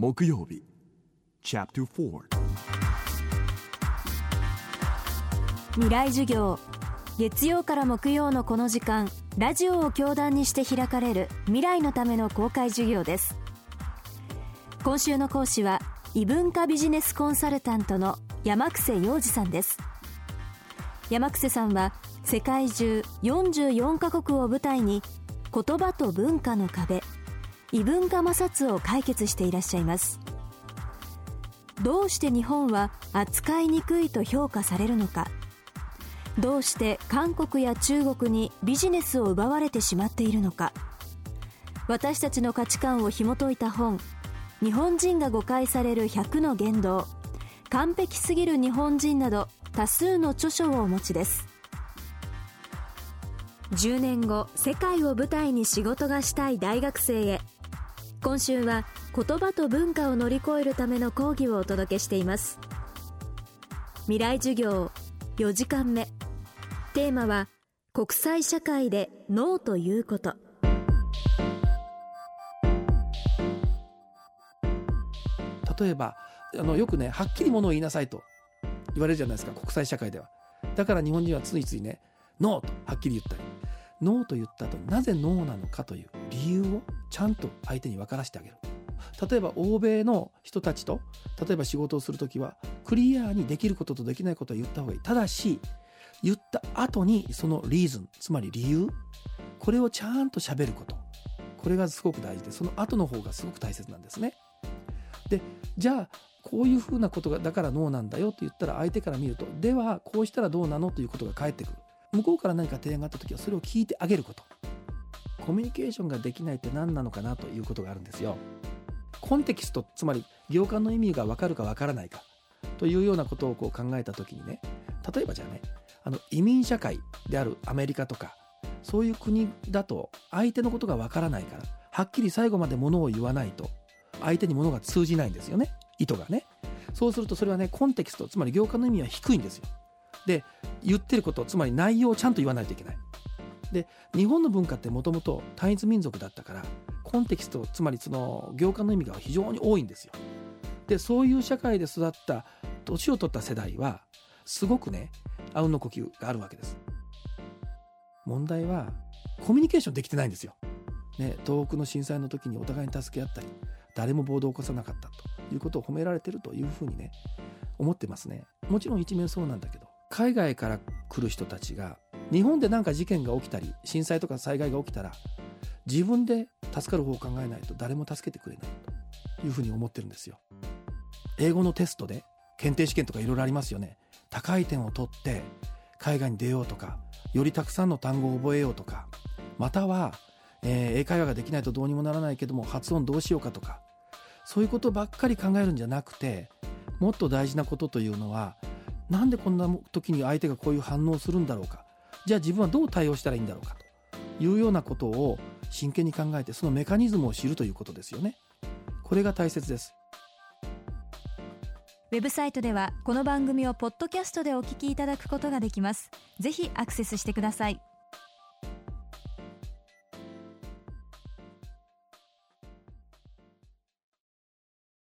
木曜日。Chapter 4未来授業。月曜から木曜のこの時間ラジオを教壇にして開かれる未来のための公開授業です。今週の講師は異文化ビジネスコンサルタントの山癖洋二さんです。山癖さんは世界中44カ国を舞台に言葉と文化の壁異文化摩擦を解決していらっしゃいます。どうして日本は扱いにくいと評価されるのか。どうして韓国や中国にビジネスを奪われてしまっているのか。私たちの価値観を紐解いた本日本人が誤解される100の言動。完璧すぎる日本人など多数の著書をお持ちです。10年後世界を舞台に仕事がしたい大学生へ。今週は言葉と文化を乗り越えるための講義をお届けしています。未来授業4時間目。テーマは国際社会でノーということ。例えばあのよくねはっきりものを言いなさいと言われるじゃないですか国際社会では。だから日本人はついついねノーとはっきり言ったり。ノーと言った後なぜノーなのかという。理由をちゃんと相手に分からせてあげる。例えば欧米の人たちと例えば仕事をする時はクリアにできることとできないことは言った方がいい。ただし言った後にそのリーズンつまり理由これをちゃんと喋ること。これがすごく大事でその後の方がすごく大切なんですね。でじゃあこういうふうなことがだからノーなんだよって言ったら相手から見るとではこうしたらどうなの？ということが返ってくる。向こうから何か提案があった時はそれを聞いてあげること。コミュニケーションができないって何なのかなということがあるんですよ。コンテキストつまり行間の意味が分かるか分からないか。というようなことをこう考えた時にね例えばじゃあねあの移民社会であるアメリカとかそういう国だと相手のことが分からないからはっきり最後までものを言わないと相手にものが通じないんですよね。意図がね。そうするとそれはねコンテキストつまり行間の意味は低いんですよ。で言ってることつまり内容をちゃんと言わないといけない。で日本の文化ってもともと単一民族だったからコンテキストつまりその行間の意味が非常に多いんですよ。でそういう社会で育った年を取った世代はすごくねあうんの呼吸があるわけです。問題はコミュニケーションできてないんですよ、ね、東北の震災の時にお互いに助け合ったり誰も暴動を起こさなかったということを褒められてるというふうにね思ってますね。もちろん一面そうなんだけど海外から来る人たちが日本で何か事件が起きたり震災とか災害が起きたら自分で助かる方を考えないと誰も助けてくれないというふうに思ってるんですよ。英語のテストで検定試験とかいろいろありますよね。高い点を取って海外に出ようとかよりたくさんの単語を覚えようとかまたは、えー英会話ができないとどうにもならないけども発音どうしようかとかそういうことばっかり考えるんじゃなくてもっと大事なことというのはなんでこんな時に相手がこういう反応をするんだろうか。じゃあ自分はどう対応したらいいんだろうかというようなことを真剣に考えてそのメカニズムを知るということですよね。これが大切です。ウェブサイトではこの番組をポッドキャストでお聞きいただくことができます。ぜひアクセスしてください。